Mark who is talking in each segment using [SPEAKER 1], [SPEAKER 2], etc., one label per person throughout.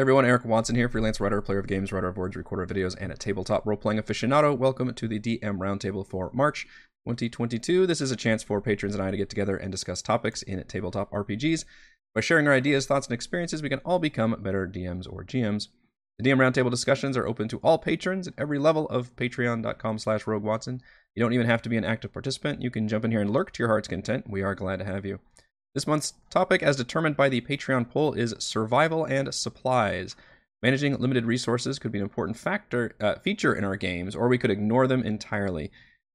[SPEAKER 1] Hey everyone, Eric Watson here, freelance writer, player of games, writer of words, recorder of videos, and a tabletop role-playing aficionado. Welcome to the DM Roundtable for March 2022. This is a chance for patrons and I to get together and discuss topics in tabletop RPGs. By sharing our ideas, thoughts, and experiences, we can all become better DMs or GMs. The DM Roundtable discussions are open to all patrons at every level of patreon.com slash roguewatson. You don't even have to be an active participant. You can jump in here and lurk to your heart's content. We are glad to have you. This month's topic, as determined by the Patreon poll, is survival and supplies. Managing limited resources could be an important factor uh, feature in our games, or we could ignore them entirely.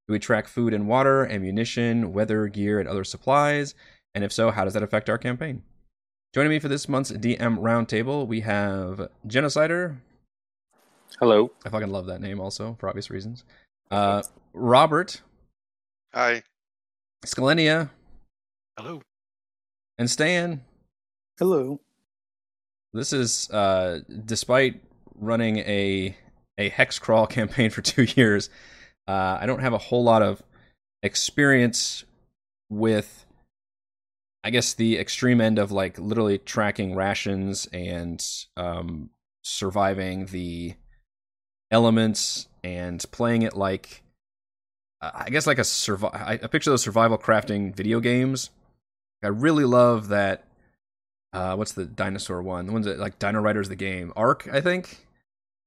[SPEAKER 1] Do we track food and water, ammunition, weather, gear, and other supplies? And if so, how does that affect our campaign? Joining me for this month's DM roundtable, we have Genocider.
[SPEAKER 2] Hello.
[SPEAKER 1] I fucking love that name, also for obvious reasons. Uh, Robert.
[SPEAKER 3] Hi.
[SPEAKER 1] Scalenia.
[SPEAKER 3] Hello
[SPEAKER 1] and Stan.
[SPEAKER 4] Hello.
[SPEAKER 1] This is uh, despite running a a hex crawl campaign for two years. Uh, I don't have a whole lot of experience with, I guess, the extreme end of like literally tracking rations and um, surviving the elements and playing it like, I guess, like a survival. I picture those survival crafting video games I really love that. Uh, what's the dinosaur one? The ones that like Dino Riders the game, Ark, I think.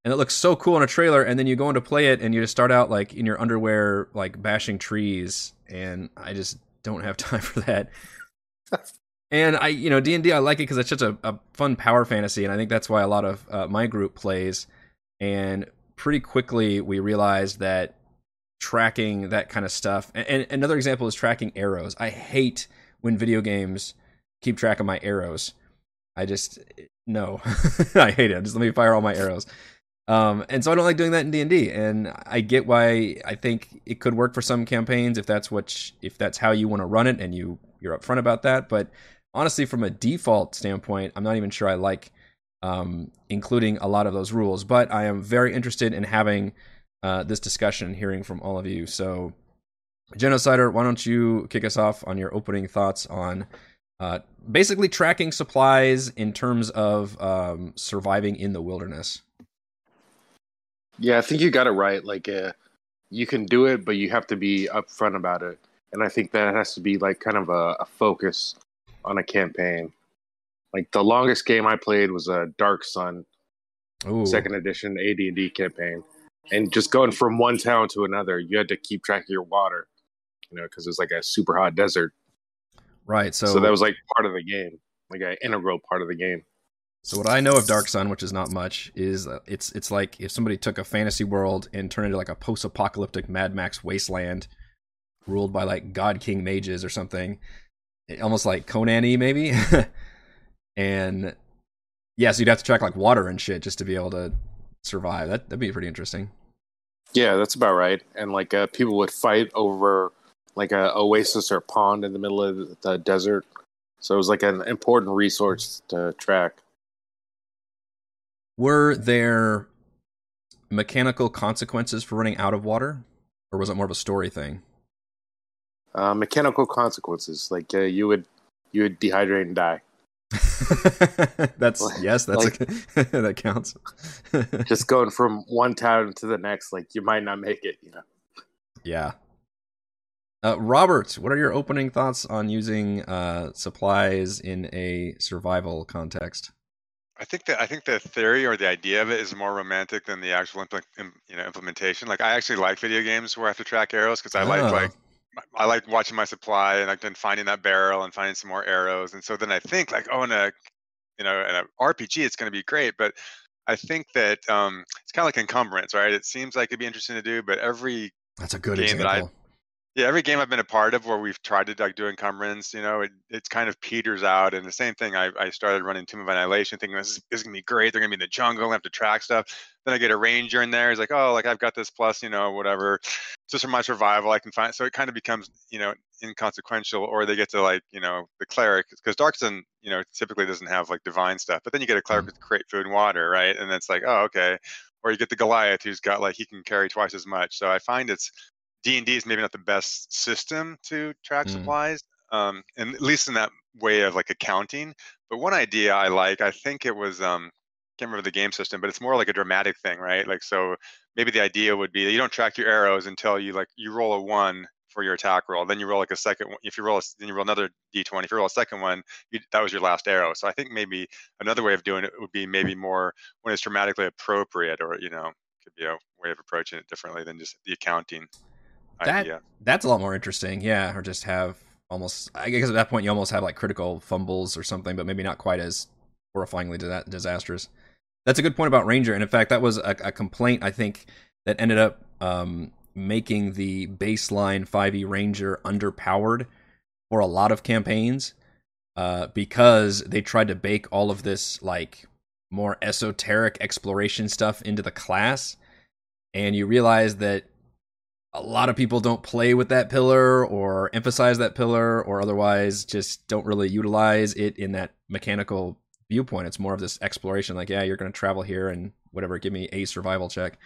[SPEAKER 1] And it looks so cool in a trailer, and then you go into play it, and you just start out like in your underwear, like bashing trees, and I just don't have time for that. and I, you know, D and I like it because it's such a, a, fun power fantasy, and I think that's why a lot of uh, my group plays. And pretty quickly, we realized that tracking that kind of stuff. And, and another example is tracking arrows. I hate when video games keep track of my arrows. I just no, I hate it. Just let me fire all my arrows. Um, and so I don't like doing that in D and D. And I get why I think it could work for some campaigns if that's what if that's how you want to run it and you you're upfront about that. But honestly, from a default standpoint, I'm not even sure I like um, including a lot of those rules. But I am very interested in having uh, this discussion, hearing from all of you. So Genocider, why don't you kick us off on your opening thoughts on uh, basically tracking supplies in terms of um, surviving in the wilderness?
[SPEAKER 2] Yeah, I think you got it right. Like, uh, you can do it, but you have to be upfront about it. And I think that has to be like kind of a, a focus on a campaign. Like the longest game I played was a Dark Sun, Ooh. second edition AD and D campaign, and just going from one town to another, you had to keep track of your water you know, because it's like a super hot desert.
[SPEAKER 1] Right. So,
[SPEAKER 2] so that was like part of the game, like an integral part of the game.
[SPEAKER 1] So what I know of Dark Sun, which is not much, is it's it's like if somebody took a fantasy world and turned it into like a post-apocalyptic Mad Max wasteland, ruled by like God King mages or something, almost like Conan-y maybe. and yeah, so you'd have to track like water and shit just to be able to survive. That that'd be pretty interesting.
[SPEAKER 2] Yeah, that's about right. And like uh, people would fight over like a oasis or pond in the middle of the desert. So it was like an important resource to track.
[SPEAKER 1] Were there mechanical consequences for running out of water, or was it more of a story thing?
[SPEAKER 2] Uh, mechanical consequences, like uh, you would you would dehydrate and die.
[SPEAKER 1] that's yes, that's like, a, that counts.
[SPEAKER 2] just going from one town to the next, like you might not make it, you know.
[SPEAKER 1] Yeah, uh, Robert, what are your opening thoughts on using uh, supplies in a survival context?
[SPEAKER 3] I think that I think the theory or the idea of it is more romantic than the actual impl- you know implementation. Like I actually like video games where I have to track arrows because I oh. like like I like watching my supply and like then finding that barrel and finding some more arrows. And so then I think like oh in a you know in a RPG it's going to be great, but I think that um, it's kind of like encumbrance, right? It seems like it'd be interesting to do, but every
[SPEAKER 1] that's a good game example. that I
[SPEAKER 3] yeah, every game I've been a part of where we've tried to like do encumbrance, you know, it it's kind of peters out. And the same thing, I, I started running Tomb of Annihilation, thinking this is, this is gonna be great. They're gonna be in the jungle, I have to track stuff. Then I get a ranger in there. He's like, oh, like I've got this plus, you know, whatever, just for my survival. I can find. So it kind of becomes, you know, inconsequential. Or they get to like, you know, the cleric because Dark Sun, you know, typically doesn't have like divine stuff. But then you get a cleric mm-hmm. with create food and water, right? And it's like, oh, okay. Or you get the Goliath who's got like he can carry twice as much. So I find it's D and D is maybe not the best system to track mm. supplies, um, and at least in that way of like accounting. But one idea I like, I think it was um, can't remember the game system, but it's more like a dramatic thing, right? Like so maybe the idea would be that you don't track your arrows until you like you roll a one for your attack roll. Then you roll like a second. If you roll, a, then you roll another d20. If you roll a second one, you, that was your last arrow. So I think maybe another way of doing it would be maybe more when it's dramatically appropriate, or you know, could be a way of approaching it differently than just the accounting
[SPEAKER 1] that. That's a lot more interesting. Yeah, or just have almost. I guess at that point you almost have like critical fumbles or something, but maybe not quite as horrifyingly disastrous. That's a good point about Ranger, and in fact, that was a, a complaint I think that ended up um, making the baseline 5e Ranger underpowered for a lot of campaigns uh, because they tried to bake all of this like more esoteric exploration stuff into the class, and you realize that a lot of people don't play with that pillar or emphasize that pillar or otherwise just don't really utilize it in that mechanical viewpoint. It's more of this exploration, like, yeah, you're going to travel here and whatever, give me a survival check.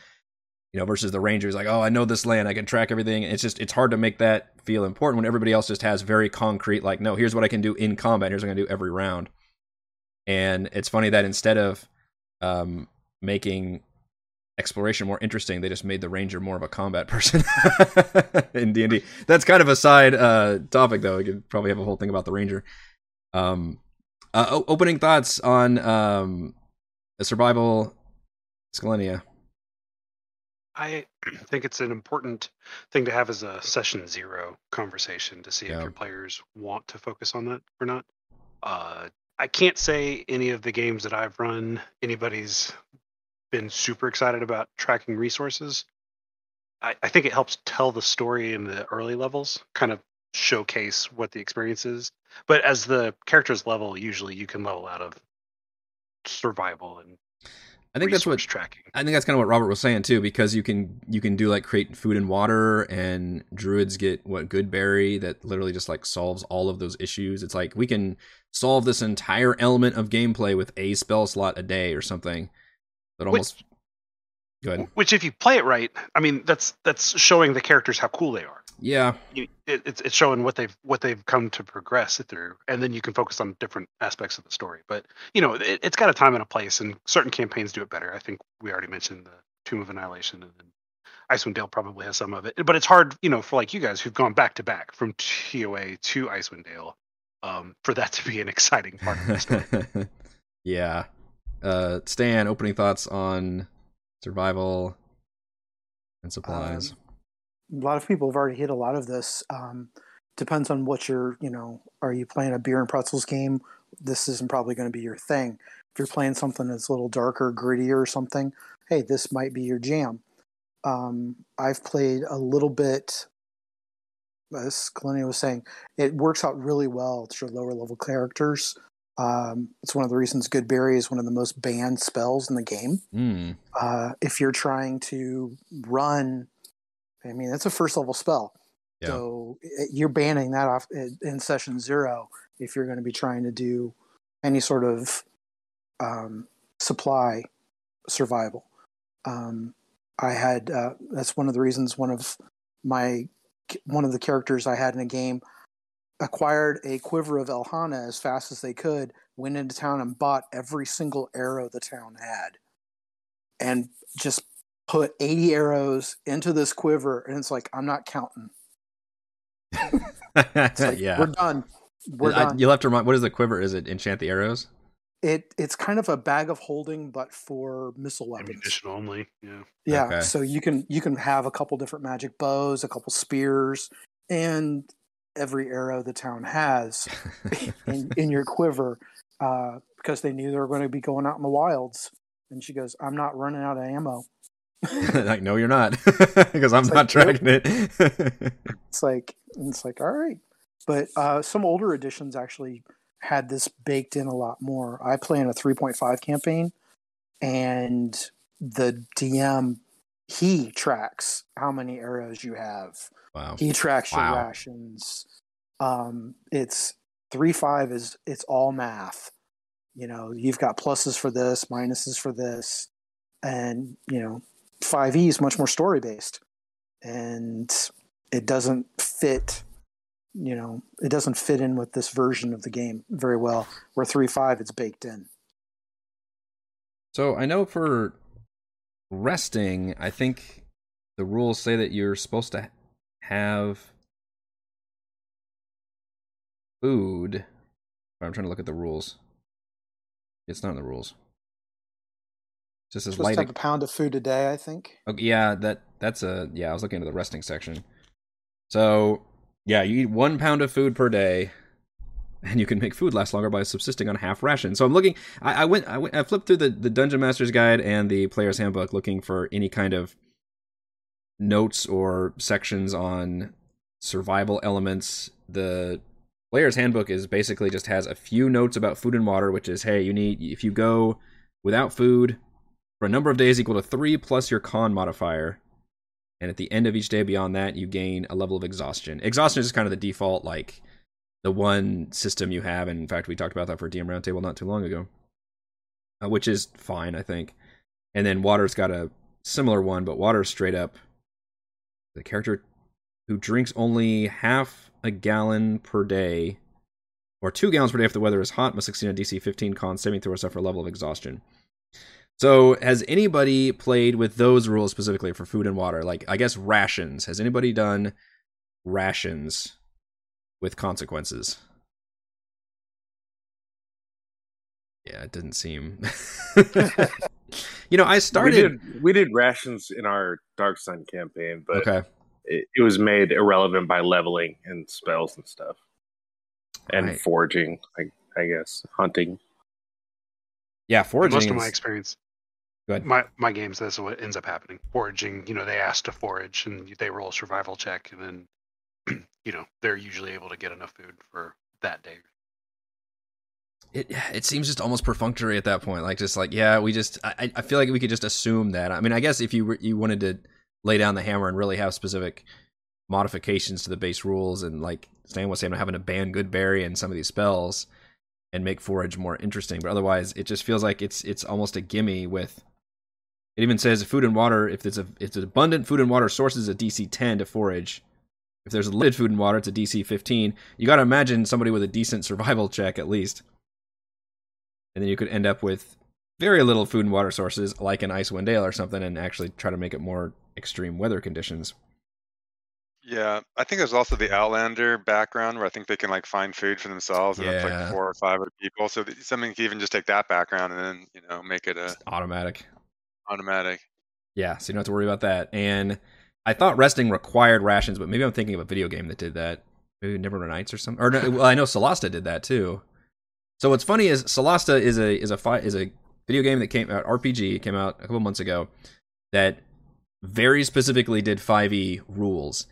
[SPEAKER 1] You know, versus the rangers, like, oh, I know this land, I can track everything. It's just, it's hard to make that feel important when everybody else just has very concrete, like, no, here's what I can do in combat. Here's what I'm going to do every round. And it's funny that instead of um, making exploration more interesting, they just made the ranger more of a combat person in D and D. That's kind of a side uh, topic, though. We could probably have a whole thing about the ranger. Um, uh, opening thoughts on um, a survival, Scalenia.
[SPEAKER 4] I think it's an important thing to have as a session zero conversation to see
[SPEAKER 1] Yeah.
[SPEAKER 4] if your players want to focus on that or not. Uh, I can't say any of the games that I've run, anybody's been super excited about tracking resources. I, I think it helps tell the story in the early levels, kind of showcase what the experience is. But as the characters level, usually you can level out of survival and
[SPEAKER 1] I think that's what
[SPEAKER 4] tracking.
[SPEAKER 1] I think that's kind of what Robert was saying too, because you can you can do like create food and water, and druids get what good berry that literally just like solves all of those issues. It's like we can solve this entire element of gameplay with a spell slot a day or something. That almost go ahead.
[SPEAKER 4] Which, if you play it right, I mean, that's that's showing the characters how cool they are.
[SPEAKER 1] Yeah,
[SPEAKER 4] You, it, it's it's showing what they've what they've come to progress through, and then you can focus on different aspects of the story. But you know, it, it's got a time and a place, and certain campaigns do it better. I think we already mentioned the Tomb of Annihilation, and then Icewind Dale probably has some of it. But it's hard, you know, for like you guys who've gone back to back from TOA to Icewind Dale, um, for that to be an exciting part of the story.
[SPEAKER 1] yeah. Uh, Stan, opening thoughts on survival and supplies.
[SPEAKER 5] Um, a lot of people have already hit a lot of this. Um, depends on what you're, you know, are you playing a beer and pretzels game? This isn't probably going to be your thing. If you're playing something that's a little darker, grittier, or something, hey, this might be your jam. Um, I've played a little bit. As Kalenia was saying, it works out really well to your lower level characters. Um, it's one of the reasons Good Berry is one of the most banned spells in the game
[SPEAKER 1] Mm.
[SPEAKER 5] uh, if you're trying to run i mean that's a first level spell
[SPEAKER 1] Yeah.
[SPEAKER 5] so i- you're banning that off in in session zero if you're going to be trying to do any sort of um, supply survival um, i had uh, that's one of the reasons one of my one of the characters i had in a game acquired a quiver of Ehlonna as fast as they could went into town and bought every single arrow the town had and just put 80 arrows into this quiver and it's like i'm not counting it's like,
[SPEAKER 1] yeah.
[SPEAKER 5] we're done we're
[SPEAKER 1] I-
[SPEAKER 5] done
[SPEAKER 1] you'll have to remind. What is the quiver? Is it enchant the arrows?
[SPEAKER 5] it it's kind of a bag of holding but for missile weapons
[SPEAKER 4] Ammunition only. Yeah.
[SPEAKER 5] yeah
[SPEAKER 1] Okay.
[SPEAKER 5] so you can you can have a couple different magic bows a couple spears and every arrow the town has in, in your quiver uh, because they knew they were going to be going out in the wilds. And she goes i'm not running out of ammo.
[SPEAKER 1] Like, no, you're not, because I'm
[SPEAKER 5] It's
[SPEAKER 1] not
[SPEAKER 5] like,
[SPEAKER 1] tracking it.
[SPEAKER 5] it's like it's like all right. But uh, some older editions actually had this baked in a lot more. I play in a 3.5 campaign and the dm he tracks how many arrows you have.
[SPEAKER 1] Wow.
[SPEAKER 5] he tracks your
[SPEAKER 1] Wow.
[SPEAKER 5] rations. Um, it's 3.5 is it's all math. You know you've got pluses for this minuses for this and you know 5e is much more story based and it doesn't fit you know it doesn't fit in with this version of the game very well where three five, it's baked in.
[SPEAKER 1] So I know for resting, I think the rules say that you're supposed to have food. I'm trying to look at the rules. It's not in the rules. It just
[SPEAKER 5] Supposed
[SPEAKER 1] light.
[SPEAKER 5] to have a pound of food a day, I think.
[SPEAKER 1] Okay, yeah, that that's a yeah. I was looking into the resting section. So yeah, you eat one pound of food per day, and you can make food last longer by subsisting on half ration. So I'm looking. I, I went. I went. I flipped through the the Dungeon Master's Guide and the Player's Handbook, looking for any kind of notes or sections on survival elements. The Player's Handbook is basically just has a few notes about food and water, which is hey, you need if you go without food for a number of days equal to three plus your con modifier. And at the end of each day beyond that, you gain a level of exhaustion. Exhaustion is kind of the default, like the one system you have. And in fact, we talked about that for DM Roundtable not too long ago, uh, which is fine, I think. And then water's got a similar one, but water's straight up the character who drinks only half a gallon per day or two gallons per day if the weather is hot must succeed on DC 15 con saving throw or suffer a level of exhaustion. So, has anybody played with those rules specifically for food and water? Like, I guess rations. Has anybody done rations with consequences? Yeah, it didn't seem. you know, I started.
[SPEAKER 2] We did, we did rations in our Dark Sun campaign, but
[SPEAKER 1] okay.
[SPEAKER 2] it, it was made irrelevant by leveling and spells and stuff, and
[SPEAKER 1] Right.
[SPEAKER 2] foraging. I, I guess hunting.
[SPEAKER 1] Yeah, foraging.
[SPEAKER 4] most of my experience,
[SPEAKER 1] Go ahead.
[SPEAKER 4] my my games, that's what ends up happening. Foraging, you know, they ask to forage and they roll a survival check, and then, you know, they're usually able to get enough food for that day.
[SPEAKER 1] it it seems just almost perfunctory at that point. Like just like yeah, we just I, I feel like we could just assume that. I mean, I guess if you you wanted to lay down the hammer and really have specific modifications to the base rules, and like Stan was saying, having to ban good berry and some of these spells and make forage more interesting. But otherwise, it just feels like it's it's almost a gimme with. It even says food and water. If it's a if it's abundant food and water sources, a DC ten to forage. If there's limited food and water, it's a DC fifteen. You got to imagine somebody with a decent survival check at least and then you could end up with very little food and water sources like an Icewind Dale or something and actually try to make it more extreme weather conditions
[SPEAKER 3] Yeah, I think there's also the Outlander background where I think they can like find food for themselves, and it's
[SPEAKER 1] Yeah.
[SPEAKER 3] like four or five other people. So th- something can even just take that background and then you know make it a
[SPEAKER 1] Just automatic
[SPEAKER 3] automatic.
[SPEAKER 1] yeah so you don't have to worry about that and i thought resting required rations but maybe i'm thinking of a video game that did that. Maybe neverwinter nights or something or no, well i know solasta did that too. So what's funny is solasta is a is a fi- is a video game that came out rpg came out a couple months ago that very specifically did 5e rules.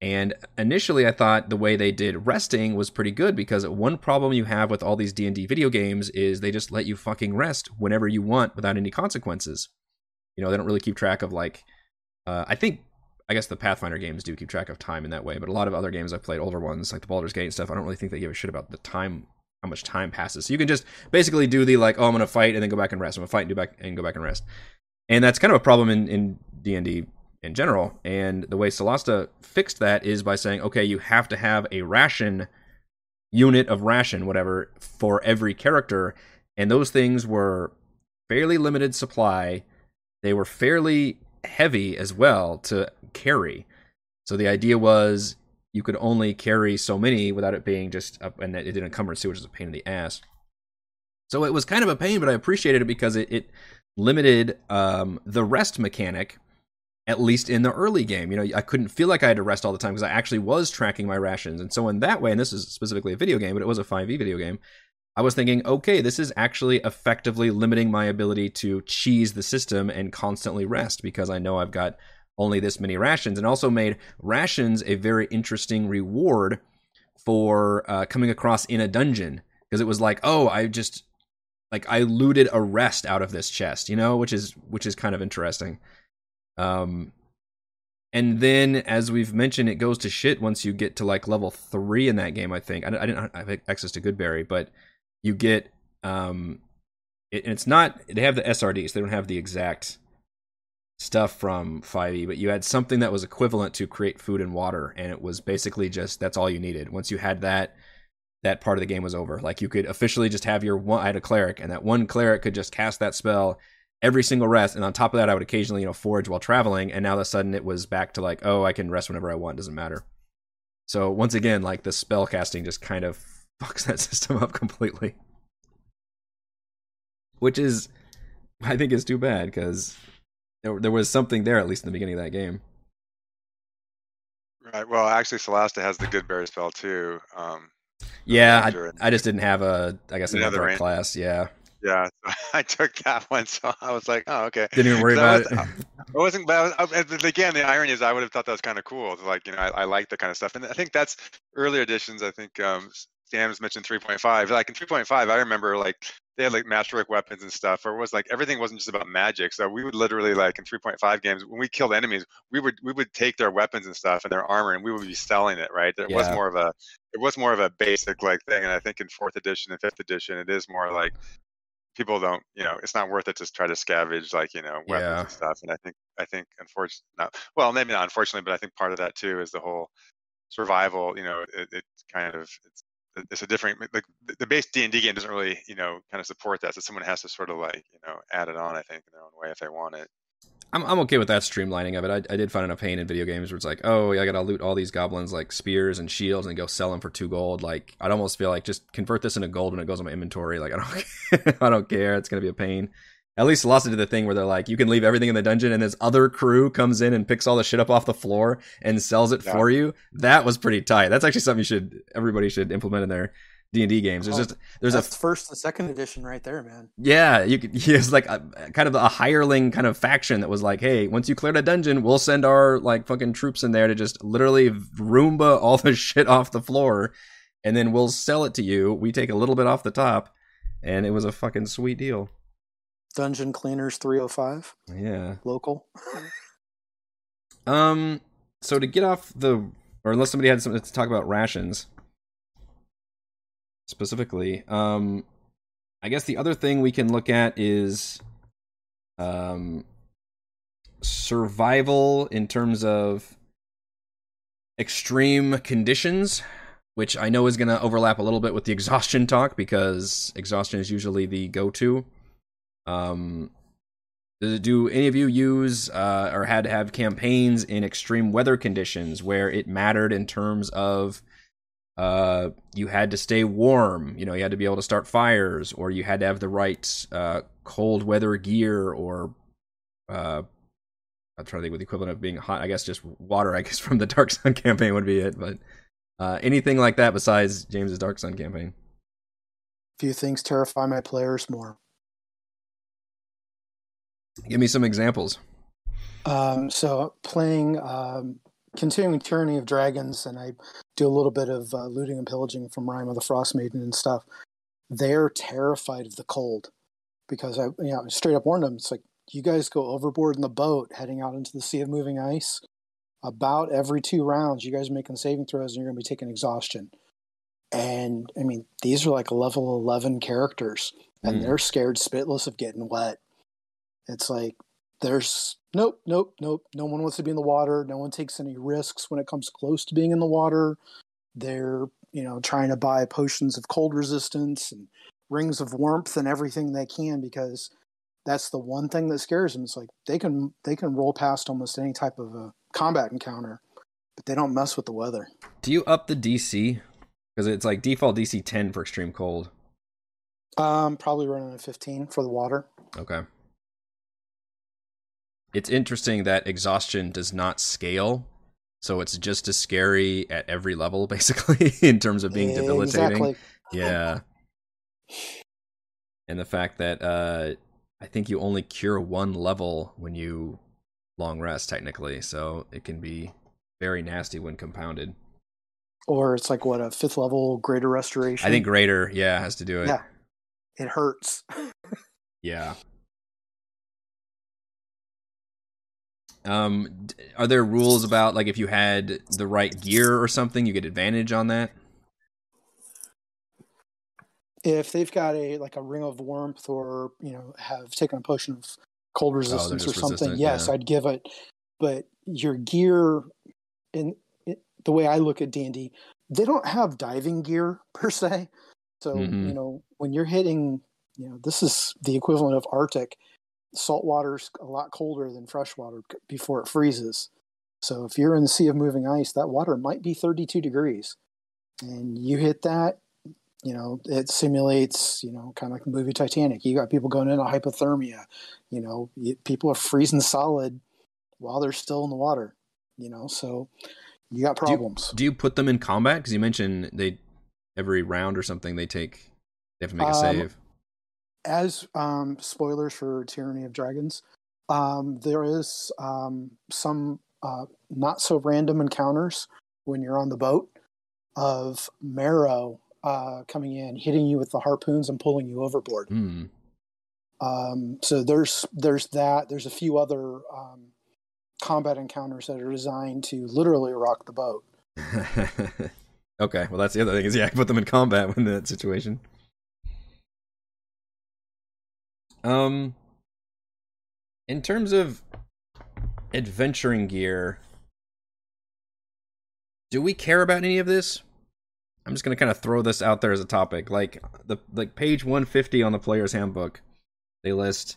[SPEAKER 1] And initially i thought the way they did resting was pretty good because one problem you have with all these d&d video games is they just let you fucking rest whenever you want without any consequences. You know they don't really keep track of like uh, i think i guess the pathfinder games do keep track of time in that way but a lot of other games i've played older ones like the Baldur's gate and stuff i don't really think they give a shit about the time how much time passes. So you can just basically do the like oh i'm gonna fight and then go back and rest. I'm gonna fight and do back and go back and rest. And that's kind of a problem in in d&d in general. And the way solasta fixed that is by saying okay you have to have a ration unit of ration whatever for every character. And those things were fairly limited supply. They were fairly heavy as well to carry. So the idea was you could only carry so many without it being just up, and it didn't encumbrance too, which is a pain in the ass. So it was kind of a pain, but I appreciated it because it, it limited um, the rest mechanic, at least in the early game. You know, I couldn't feel like I had to rest all the time because I actually was tracking my rations. And so in that way, and this is specifically a video game, but it was a 5e video game, I was thinking, okay, this is actually effectively limiting my ability to cheese the system and constantly rest because I know I've got only this many rations, and also made rations a very interesting reward for uh, coming across in a dungeon because it was like, oh, I just like I looted a rest out of this chest, you know, which is which is kind of interesting. Um, and then, as we've mentioned, it goes to shit once you get to like level three in that game. I think I, I didn't have access to Goodberry, but you get um it, and it's not they have the SRDs they don't have the exact stuff from 5e but you had something that was equivalent to create food and water and it was basically just that's all you needed once you had that that part of the game was over. Like you could officially just have your one. I had a cleric, and that one cleric could just cast that spell every single rest. And on top of that, I would occasionally you know forage while traveling. And now all of a sudden it was back to like, oh, I can rest whenever I want. Doesn't matter. So once again, like the spell casting just kind of fucks that system up completely, which is I think is too bad because there, there was something there at least in the beginning of that game.
[SPEAKER 3] Right. Well, actually, Solasta has the good berry spell too. Um,
[SPEAKER 1] Yeah, I, I just didn't have a I guess
[SPEAKER 3] Another
[SPEAKER 1] class. Yeah,
[SPEAKER 3] yeah, so I took that one, so I was like, oh, okay.
[SPEAKER 1] didn't even worry about
[SPEAKER 3] was-
[SPEAKER 1] it.
[SPEAKER 3] I wasn't, but I was, again, the irony is, I would have thought that was kind of cool. Like, you know, I, I like that kind of stuff, and I think that's earlier editions. I think um, Sam's mentioned 3.5. Like in 3.5, I remember like they had like masterwork weapons and stuff, or it was like everything wasn't just about magic. So we would literally like in 3.5 games when we killed enemies, we would we would take their weapons and stuff and their armor, and we would be selling it. Right? There was more of a it was more of a basic like thing, and I think in fourth edition and fifth edition, it is more like people don't you know it's not worth it to try to scavenge like you know weapons
[SPEAKER 1] Yeah.
[SPEAKER 3] and stuff and i think i think unfortunately not well maybe not unfortunately but i think part of that too is the whole survival you know it, it kind of it's it's a different like the- base d&d game doesn't really you know kind of support that so someone has to sort of like you know add it on i think in their own way if they want it
[SPEAKER 1] I'm I'm okay with that streamlining of it. I, I did find enough pain in video games where it's like, oh, yeah, I gotta loot all these goblins like spears and shields and go sell them for two gold. Like I'd almost feel like just convert this into gold when it goes on my inventory. Like I don't I don't care. It's gonna be a pain. At least Lost did the thing where they're like, you can leave everything in the dungeon, and this other crew comes in and picks all the shit up off the floor and sells it
[SPEAKER 3] Yeah.
[SPEAKER 1] for you. That was pretty tight. That's actually something you should everybody should implement in their D and D games. There's
[SPEAKER 5] Oh,
[SPEAKER 1] just there's a
[SPEAKER 5] first and second edition right there, man.
[SPEAKER 1] yeah, you could. He was like a, kind of a hireling kind of faction that was like, hey, once you clear the dungeon, we'll send our like fucking troops in there to just literally Roomba all the shit off the floor, and then we'll sell it to you. We take a little bit off the top, and it was a fucking sweet deal.
[SPEAKER 5] Dungeon Cleaners 305
[SPEAKER 1] Yeah.
[SPEAKER 5] local.
[SPEAKER 1] Um. So to get off the, or unless somebody had something to talk about rations specifically, um, I guess the other thing we can look at is, um, survival in terms of extreme conditions, which I know is going to overlap a little bit with the exhaustion talk because exhaustion is usually the go-to. Um, do- any of you use uh, or had to have campaigns in extreme weather conditions where it mattered in terms of uh, you had to stay warm, you know, you had to be able to start fires, or you had to have the right uh, cold weather gear, or uh, I'm trying to think what the equivalent of being hot. I guess just water. I guess from the Dark Sun campaign would be it, but uh, anything like that besides James's Dark Sun campaign.
[SPEAKER 5] Few things terrify my players more.
[SPEAKER 1] Give me some examples.
[SPEAKER 5] Um, so playing um, continuing tyranny of dragons, and I do a little bit of uh, looting and pillaging from Rime of the Frost Maiden and stuff. They're terrified of the cold because I, you know, straight up warned them. It's like you guys go overboard in the boat heading out into the sea of moving ice. About every two rounds, you guys are making saving throws, and you're going to be taking exhaustion. And I mean, these are like level eleven characters, and
[SPEAKER 1] Hmm.
[SPEAKER 5] they're scared spitless of getting wet. It's like there's nope, nope, nope. No one wants to be in the water. No one takes any risks when it comes close to being in the water. They're, you know, trying to buy potions of cold resistance and rings of warmth and everything they can because that's the one thing that scares them. It's like they can they can roll past almost any type of a combat encounter, but they don't mess with the weather.
[SPEAKER 1] Do you up the DC? Because it's like default DC 10 for extreme cold.
[SPEAKER 5] Um, probably running a 15 for the water.
[SPEAKER 1] Okay. It's interesting that exhaustion does not scale, so it's just as scary at every level, basically, in terms of being debilitating.
[SPEAKER 5] Exactly.
[SPEAKER 1] Yeah. And the fact that uh, I think you only cure one level when you long rest, technically, so it can be very nasty when compounded.
[SPEAKER 5] Or it's like what a fifth level greater restoration.
[SPEAKER 1] I think greater, yeah, has to do it.
[SPEAKER 5] Yeah. it hurts.
[SPEAKER 1] Yeah. Um, are there rules about like if you had the right gear or something, you get advantage on that?
[SPEAKER 5] if they've got a like a ring of warmth or you know have taken a potion of cold resistance or something yes
[SPEAKER 1] yeah.
[SPEAKER 5] i'd give it but your gear in it, the way i look at d&d they don't have diving gear per se. So
[SPEAKER 1] Mhm.
[SPEAKER 5] you know when you're hitting, you know this is the equivalent of Arctic. Salt water's a lot colder than fresh water before it freezes. So if you're in the sea of moving ice, that water might be 32 degrees, and you hit that, you know it simulates, you know, kind of like the movie Titanic. You got people going into hypothermia. You know, people are freezing solid while they're still in the water. You know, so you got
[SPEAKER 1] Do you-
[SPEAKER 5] problems.
[SPEAKER 1] Do you put them in combat? Because you mentioned they every round or something they take they have to make a
[SPEAKER 5] Um,
[SPEAKER 1] save.
[SPEAKER 5] As um, spoilers for Tyranny of Dragons, um, there is um, some uh, not so random encounters when you're on the boat of Marrow uh, coming in, hitting you with the harpoons and pulling you overboard. Um, so there's there's that. There's a few other um, combat encounters that are designed to literally rock the boat.
[SPEAKER 1] okay, well that's the other thing is yeah, I can put them in combat when in that situation. Um, in terms of adventuring gear, do we care about any of this? I'm just gonna kind of throw this out there as a topic. Like the like page 150 on the player's handbook, they list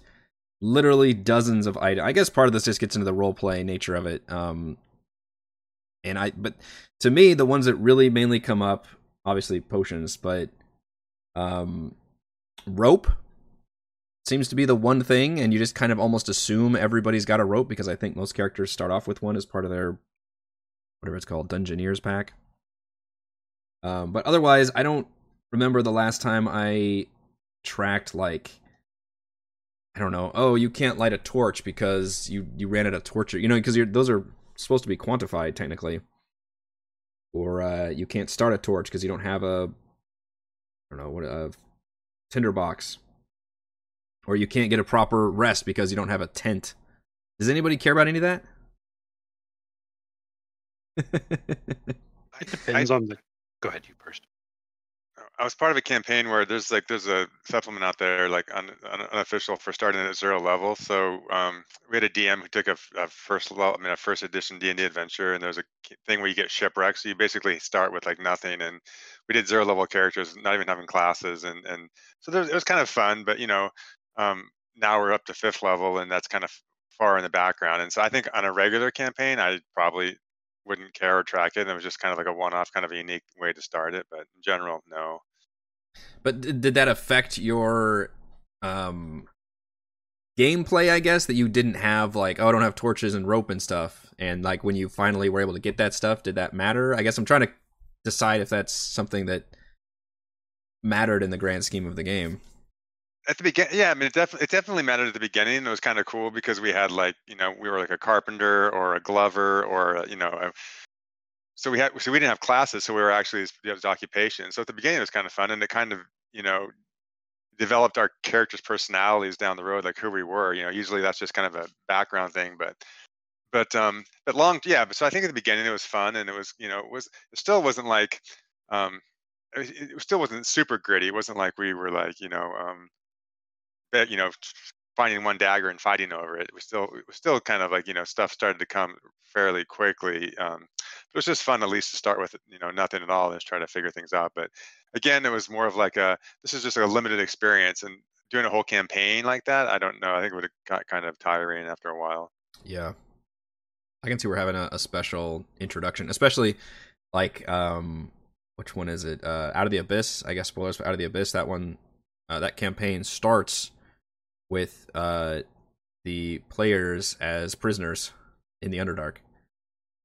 [SPEAKER 1] literally dozens of items. I guess part of this just gets into the role play nature of it. Um, and I but to me the ones that really mainly come up obviously potions but um rope seems to be the one thing and you just kind of almost assume everybody's got a rope because i think most characters start off with one as part of their whatever it's called dungeoneers pack. Um but otherwise i don't remember the last time i tracked like i don't know oh you can't light a torch because you you ran out of torch you know because those are supposed to be quantified technically. Or uh, you can't start a torch because you don't have a I don't know what a tinderbox, or you can't get a proper rest because you don't have a tent. Does anybody care about any of that?
[SPEAKER 4] It depends on the. Go ahead, you first.
[SPEAKER 3] I was part of a campaign where there's like there's a supplement out there like un, un, unofficial for starting at zero level. So um, we had a DM who took a, f- a first level, I mean a first edition D and D adventure, and there's a thing where you get shipwrecked. So you basically start with like nothing, and we did zero level characters, not even having classes, and and so there, it was kind of fun. But you know, um, now we're up to fifth level, and that's kind of far in the background. And so I think on a regular campaign, I probably wouldn't care or track it. It was just kind of like a one-off, kind of a unique way to start it. But in general, no.
[SPEAKER 1] But did, did that affect your um gameplay? I guess that you didn't have like oh I don't have torches and rope and stuff, and like when you finally were able to get that stuff, did that matter? I guess I'm trying to decide if that's something that mattered in the grand scheme of the game.
[SPEAKER 3] At the beginning yeah i mean it definitely it definitely mattered at the beginning it was kind of cool because we had like you know we were like a carpenter or a glover or a, you know a, so we had so we didn't have classes so we were actually it was occupation. So at the beginning it was kind of fun and it kind of you know developed our characters personalities down the road like who we were you know usually that's just kind of a background thing but but um but long yeah but so i think at the beginning it was fun and it was you know it was it still wasn't like um it, still wasn't super gritty it wasn't like we were like you know um you know finding one dagger and fighting over it. It was still it was still kind of like you know stuff started to come fairly quickly. Um, it was just fun at least to start with you know nothing at all and just try to figure things out. But again, it was more of like a this is just a limited experience and doing a whole campaign like that. I don't know. I think it would have got kind of tiring after a while.
[SPEAKER 1] Yeah. I can see we're having a, a special introduction, especially like um which one is it? Uh Out of the Abyss, I guess spoilers for Out of the Abyss. That one uh that campaign starts with uh the players as prisoners in the Underdark.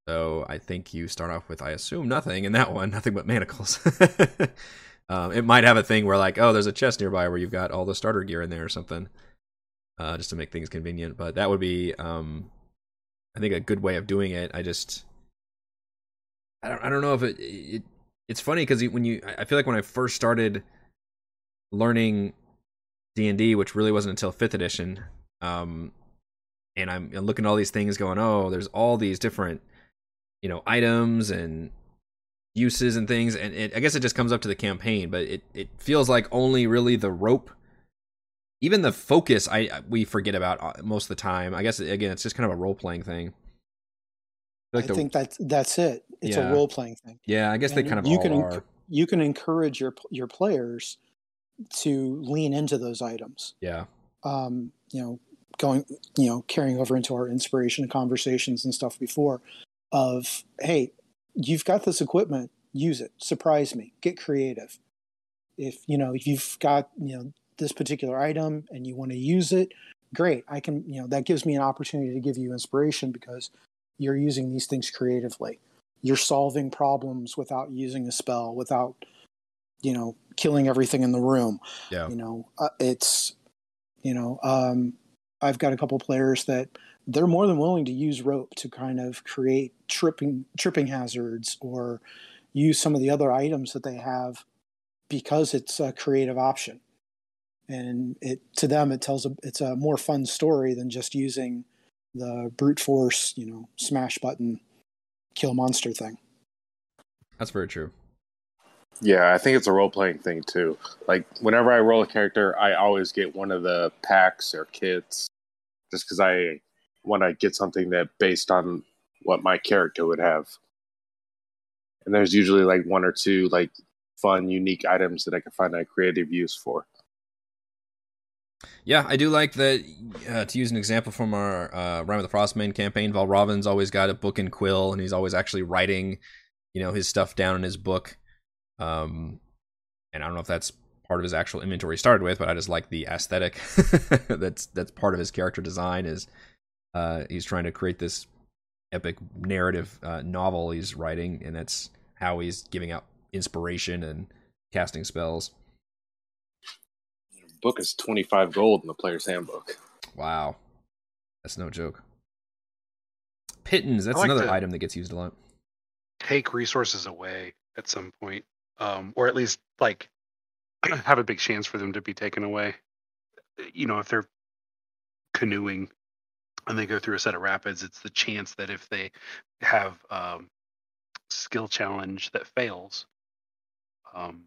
[SPEAKER 1] So I think you start off with I assume nothing in that one, nothing but manacles. um it might have a thing where like, oh, there's a chest nearby where you've got all the starter gear in there or something. Uh just to make things convenient, but that would be um I think a good way of doing it. I just I don't I don't know if it, it it's funny because when you I feel like when I first started learning D and D, which really wasn't until fifth edition, um, and I'm, I'm looking at all these things going, oh, there's all these different you know items and uses and things, and it, I guess it just comes up to the campaign, but it it feels like only really the rope. Even the focus, I we forget about uh, most of the time. I guess again, it's just kind of a role playing thing.
[SPEAKER 5] I
[SPEAKER 1] like the-
[SPEAKER 5] think that's that's it. It's
[SPEAKER 1] Yeah.
[SPEAKER 5] a role playing thing.
[SPEAKER 1] yeah, I guess they kind of
[SPEAKER 5] you can
[SPEAKER 1] are.
[SPEAKER 5] you can encourage your your players to lean into those items.
[SPEAKER 1] Yeah,
[SPEAKER 5] Um, you know, going you know carrying over into our inspiration conversations and stuff before of hey, you've got this equipment, use it, surprise me, get creative. If you know if you've got you know this particular item and you want to use it, great. I can you know that gives me an opportunity to give you inspiration because you're using these things creatively. You're solving problems without using a spell, without you know killing everything in the room.
[SPEAKER 1] yeah,
[SPEAKER 5] You know, uh, it's you know um, I've got a couple players that they're more than willing to use rope to kind of create tripping tripping hazards or use some of the other items that they have because it's a creative option and it to them it tells a it's a more fun story than just using the brute force you know smash button kill monster thing
[SPEAKER 1] that's very true.
[SPEAKER 2] Yeah, I think it's a role playing thing too. Like whenever I roll a character, I always get one of the packs or kits, just because I want to get something that based on what my character would have. And there's usually like one or two like fun, unique items that I can find a creative use for.
[SPEAKER 1] Yeah, I do like that. Uh, to use an example from our uh, Rime of the Frost Maiden campaign, Valravan's always got a book and quill, and he's always actually writing, you know, his stuff down in his book. Um, and I don't know if that's part of his actual inventory he started with, but I just like the aesthetic. that's that's part of his character design. Is uh, he's trying to create this epic narrative uh, novel he's writing, and that's how he's giving out inspiration and casting spells.
[SPEAKER 2] book is 25 gold in the player's handbook.
[SPEAKER 1] Wow. That's no joke. Pitons, that's
[SPEAKER 4] like
[SPEAKER 1] another item that gets used a lot.
[SPEAKER 4] take resources away at some point, um, or at least like have a big chance for them to be taken away. You know, if they're canoeing and they go through a set of rapids, it's the chance that if they have um, skill challenge that fails, um,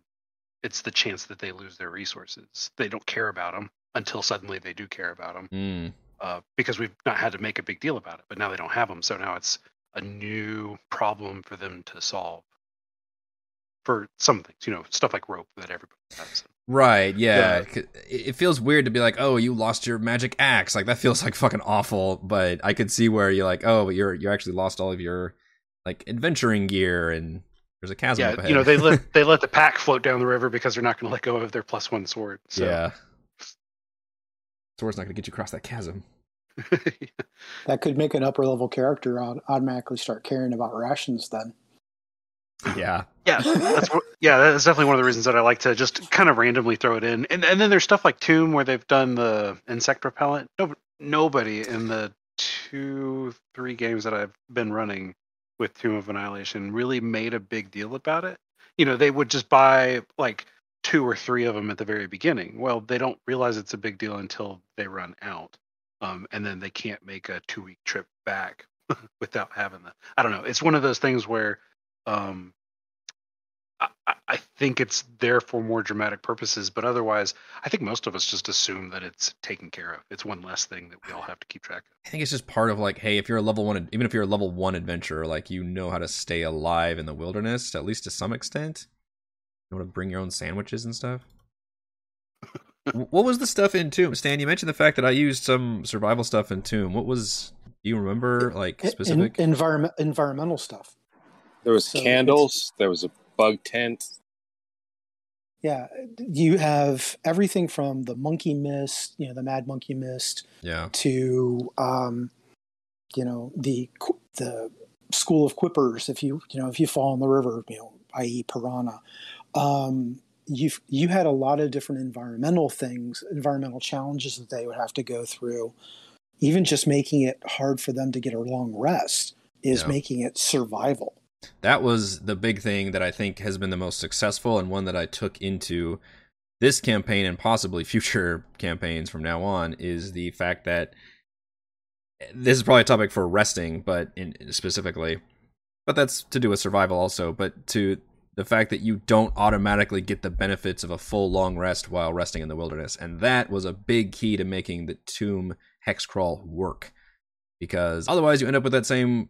[SPEAKER 4] it's the chance that they lose their resources. They don't care about them until suddenly they do care about them
[SPEAKER 1] Mm,
[SPEAKER 4] uh, because we've not had to make a big deal about it, but now they don't have them. So now it's a new problem for them to solve for some things, you know, stuff like rope that everybody has.
[SPEAKER 1] right, yeah.
[SPEAKER 4] Yeah.
[SPEAKER 1] 'Cause It it feels weird to be like, oh, you lost your magic axe. Like that feels like fucking awful. But I could see where you're like, oh, but you're you actually lost all of your like adventuring gear, and there's a chasm up
[SPEAKER 4] Yeah,
[SPEAKER 1] ahead.
[SPEAKER 4] you know, they let they let the pack float down the river because they're not going to let go of their plus one sword. So.
[SPEAKER 1] yeah. Sword's not gonna get you across that chasm.
[SPEAKER 5] that could make an upper level character automatically start caring about rations then
[SPEAKER 1] Yeah.
[SPEAKER 4] Yeah, that's what, yeah, that's definitely one of the reasons that I like to just kind of randomly throw it in. And and then there's stuff like Tomb where they've done the insect repellent. No, nobody in the two three games that I've been running with Tomb of Annihilation really made a big deal about it. You know, they would just buy like two or three of them at the very beginning. Well, they don't realize it's a big deal until they run out, um, and then they can't make a two week trip back without having the. I don't know. It's one of those things where. Um, I, I- I think it's there for more dramatic purposes, but otherwise, I think most of us just assume that it's taken care of. It's one less thing that we all have to keep track of.
[SPEAKER 1] I think it's just part of like, hey, if you're a level one, even if you're a level one adventurer, like you know how to stay alive in the wilderness, at least to some extent. You want to bring your own sandwiches and stuff. What was the stuff in Tomb? Stan, you mentioned the fact that I used some survival stuff in Tomb. What was? Do you remember like
[SPEAKER 5] En-
[SPEAKER 1] specific?
[SPEAKER 5] environment environmental stuff
[SPEAKER 2] There was
[SPEAKER 5] So
[SPEAKER 2] candles. There was a bug tent.
[SPEAKER 5] yeah you have everything from the monkey mist you know the mad monkey mist
[SPEAKER 1] yeah.
[SPEAKER 5] to um, you know the the school of quippers if you you know if you fall in the river you know i.e piranha um, you've you had a lot of different environmental things environmental challenges that they would have to go through even just making it hard for them to get a long rest is
[SPEAKER 1] Yeah.
[SPEAKER 5] making it survival
[SPEAKER 1] that was the big thing that I think has been the most successful and one that I took into this campaign and possibly future campaigns from now on is the fact that this is probably a topic for resting, but in specifically, but that's to do with survival also. But to the fact that you don't automatically get the benefits of a full long rest while resting in the wilderness, and that was a big key to making the tomb hex crawl work, because otherwise you end up with that same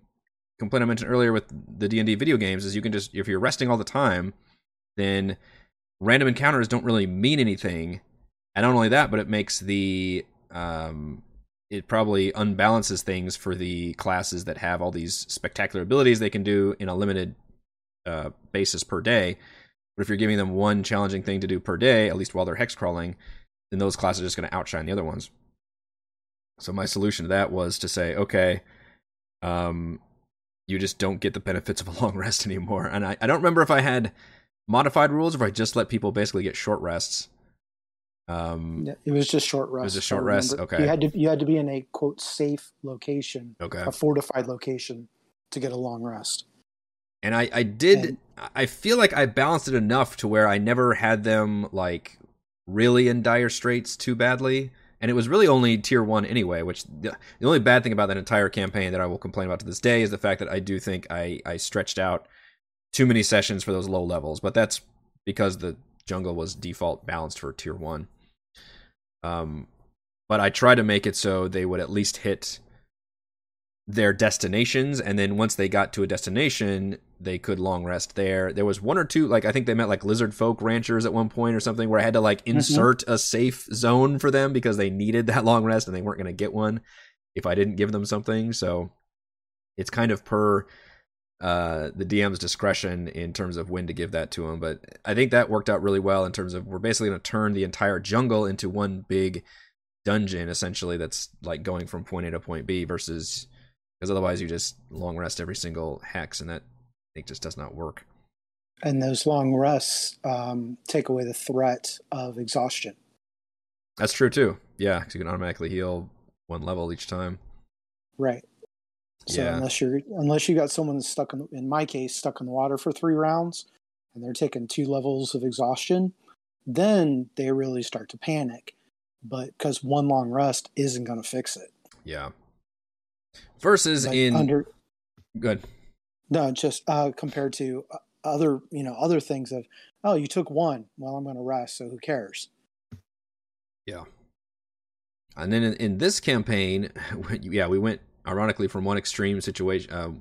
[SPEAKER 1] complaint I mentioned earlier with the D and D video games is you can just if you're resting all the time, then random encounters don't really mean anything. And not only that, but it makes the um, it probably unbalances things for the classes that have all these spectacular abilities they can do in a limited uh, basis per day. But if you're giving them one challenging thing to do per day, at least while they're hex crawling, then those classes are just going to outshine the other ones. So my solution to that was to say, okay, um, you just don't get the benefits of a long rest anymore. And I, I don't remember if I had modified rules or if I just let people basically get short rests. Um,
[SPEAKER 5] Yeah, It was just short rest.
[SPEAKER 1] It was a short rest? Okay.
[SPEAKER 5] You had to you had to be in a quote safe location,
[SPEAKER 1] okay.
[SPEAKER 5] a fortified location, to get a long rest.
[SPEAKER 1] And I, I did
[SPEAKER 5] And-
[SPEAKER 1] I feel like I balanced it enough to where I never had them like really in dire straits too badly. And it was really only tier one anyway, which the, the only bad thing about that entire campaign that I will complain about to this day is the fact that I do think I, I stretched out too many sessions for those low levels. But that's because the jungle was default balanced for tier one. Um, but I tried to make it so they would at least hit their destinations and then once they got to a destination they could long rest there. There was one or two like i think they met like lizard folk ranchers at one point or something where i had to like insert a safe zone for them because they needed that long rest and they weren't going to get one if i didn't give them something. So it's kind of per uh the dm's discretion in terms of when to give that to them but i think that worked out really well in terms of we're basically going to turn the entire jungle into one big dungeon essentially that's like going from point a to point b versus because otherwise you just long rest every single hex and that think just does not work.
[SPEAKER 5] And those long rests um, take away the threat of exhaustion.
[SPEAKER 1] That's true too. Yeah, because you can automatically heal one level each time.
[SPEAKER 5] Right. So
[SPEAKER 1] Yeah.
[SPEAKER 5] unless you're unless you got someone stuck in in my case stuck in the water for three rounds, and they're taking two levels of exhaustion, then they really start to panic. But because one long rest isn't going to fix it.
[SPEAKER 1] Yeah. Versus
[SPEAKER 5] But
[SPEAKER 1] in
[SPEAKER 5] under
[SPEAKER 1] good.
[SPEAKER 5] No, just uh, compared to uh, other you know other things of oh you took one, well I'm going to rest, so who cares? Yeah.
[SPEAKER 1] And then in, in this campaign, yeah, we went ironically from one extreme situation, uh,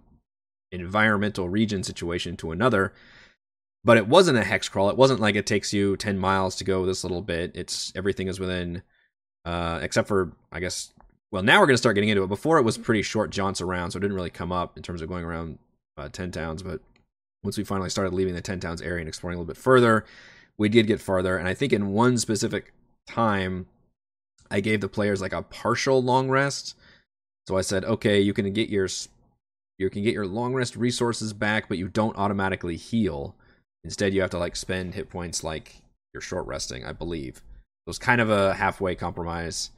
[SPEAKER 1] environmental region situation to another. But it wasn't a hex crawl. It wasn't like it takes you ten miles to go this little bit. It's everything is within, uh, except for I guess. Well, now we're gonna start getting into it. Before it was pretty short jaunts around, so it didn't really come up in terms of going around uh, ten towns. But once we finally started leaving the ten towns area and exploring a little bit further, we did get farther. And I think in one specific time, I gave the players like a partial long rest. So I said, okay, you can get your you can get your long rest resources back, but you don't automatically heal. Instead, you have to like spend hit points like you're short resting, I believe. It was kind of a halfway compromise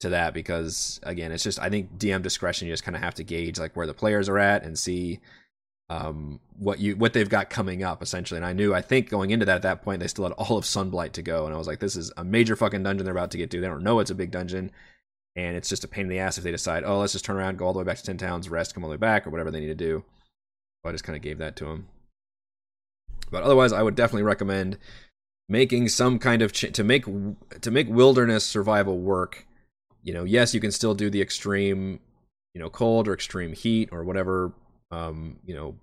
[SPEAKER 1] to that because again, it's just I think DM discretion. You just kind of have to gauge like where the players are at and see um what you what they've got coming up essentially. And i knew i think going into that at that point they still had all of sunblight to go. And i was like this is a major fucking dungeon they're about to get to. They don't know it's a big dungeon. And it's just a pain in the ass if they decide oh let's just turn around go all the way back to 10 towns rest come all the way back or whatever they need to do. So i just kind of gave that to them but otherwise i would definitely recommend making some kind of ch- to make to make wilderness survival work you know yes you can still do the extreme you know cold or extreme heat or whatever um, you know,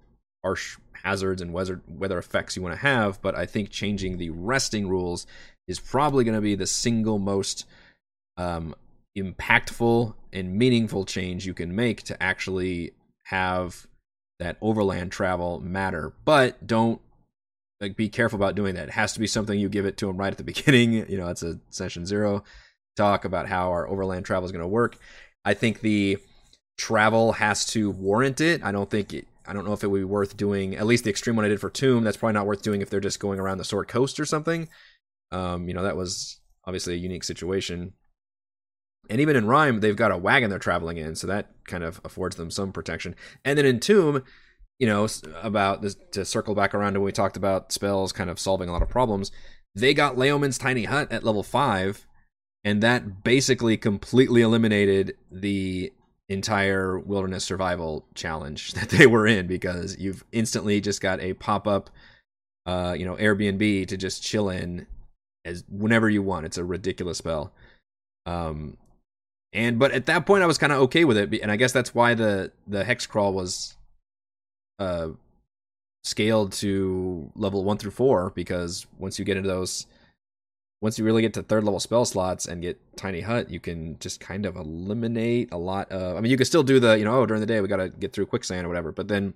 [SPEAKER 1] harsh hazards and weather weather effects you want to have, but I think changing the resting rules is probably going to be the single most um, impactful and meaningful change you can make to actually have that overland travel matter. But don't like be careful about doing that. It has to be something you give it to them right at the beginning. You know, it's a session zero talk about how our overland travel is going to work. I think the travel has to warrant it. I don't think it, I don't know if it would be worth doing. At least the extreme one I did for Tomb, that's probably not worth doing if they're just going around the Sword Coast or something. Um, you know, that was obviously a unique situation. And even in Rime, they've got a wagon they're traveling in, so that kind of affords them some protection. And then in Tomb, you know, about this, to circle back around to when we talked about spells kind of solving a lot of problems, they got Leomund's tiny hut at level five, and that basically completely eliminated the entire wilderness survival challenge that they were in because you've instantly just got a pop-up uh you know Airbnb to just chill in as whenever you want. It's a ridiculous spell. Um and but at that point I was kind of okay with it and I guess that's why the the hex crawl was uh, scaled to level one through four because once you get into those, once you really get to third level spell slots and get Tiny Hut, you can just kind of eliminate a lot of. I mean, you can still do the, you know, oh, during the day we got to get through quicksand or whatever, but then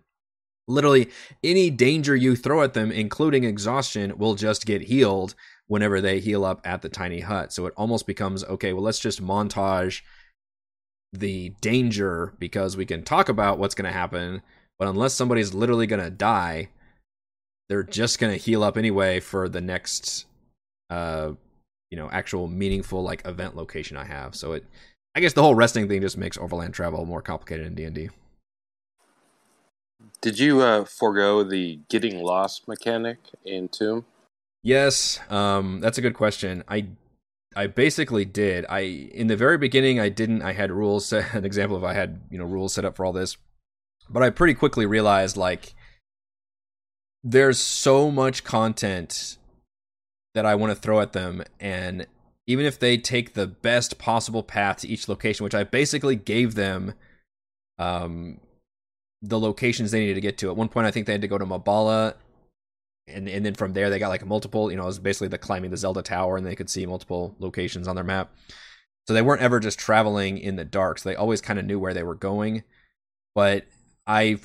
[SPEAKER 1] literally any danger you throw at them, including exhaustion, will just get healed whenever they heal up at the tiny hut. So it almost becomes okay, well, let's just montage the danger because we can talk about what's going to happen, but unless somebody's literally going to die, they're just going to heal up anyway for the next uh you know actual meaningful like event location I have. So it I guess the whole resting thing just makes overland travel more complicated in D&D.
[SPEAKER 2] Did you uh, forego the getting lost mechanic in Tomb?
[SPEAKER 1] Yes, um, that's a good question. I I basically did. I in the very beginning I didn't. I had rules. Set, an example of I had you know rules set up for all this, but I pretty quickly realized like there's so much content that I want to throw at them, and even if they take the best possible path to each location, which I basically gave them, um, the locations they needed to get to. At one point, I think they had to go to Mbala, and and then from there they got like multiple. You know, it was basically the climbing the Zelda Tower, and they could see multiple locations on their map. So they weren't ever just traveling in the dark. So they always kind of knew where they were going. But I,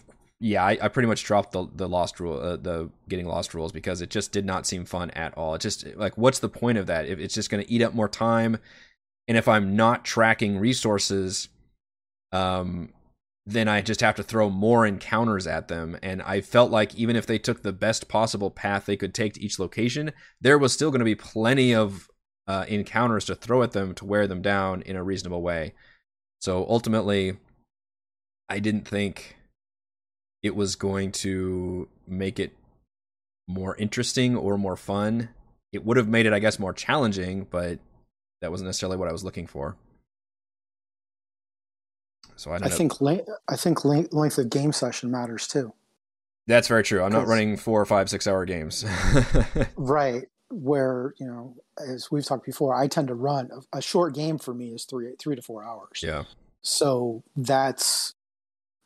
[SPEAKER 1] yeah, I, I pretty much dropped the the lost rule, uh, the getting lost rules because it just did not seem fun at all. It just like, what's the point of that? If it's just going to eat up more time, and if I'm not tracking resources, um, then I just have to throw more encounters at them. And I felt like even if they took the best possible path they could take to each location, there was still going to be plenty of uh, encounters to throw at them to wear them down in a reasonable way. So ultimately, I didn't think it was going to make it more interesting or more fun. It would have made it, I guess, more challenging, but that wasn't necessarily what I was looking for. So I,
[SPEAKER 5] I think length, I think length, length of game session matters too.
[SPEAKER 1] That's very true. I'm not running four, five, six hour games.
[SPEAKER 5] right. Where you know, as we've talked before, I tend to run a, a short game for me is three three to four hours.
[SPEAKER 1] Yeah.
[SPEAKER 5] So that's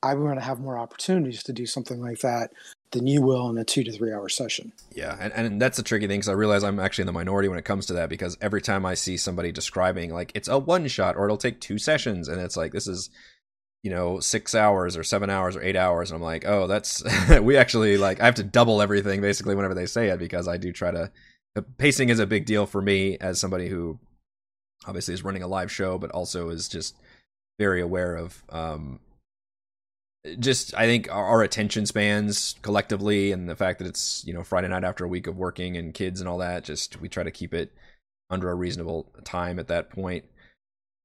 [SPEAKER 5] I'm going to have more opportunities to do something like that than you will in a two to three hour session.
[SPEAKER 1] Yeah, and, and that's a tricky thing because I realize I'm actually in the minority when it comes to that because every time I see somebody describing like it's a one shot or it'll take two sessions, and it's like this is you know six hours or seven hours or eight hours and i'm like oh that's we actually like i have to double everything basically whenever they say it because i do try to pacing is a big deal for me as somebody who obviously is running a live show but also is just very aware of um just i think our, attention spans collectively and the fact that it's you know friday night after a week of working and kids and all that just we try to keep it under a reasonable time at that point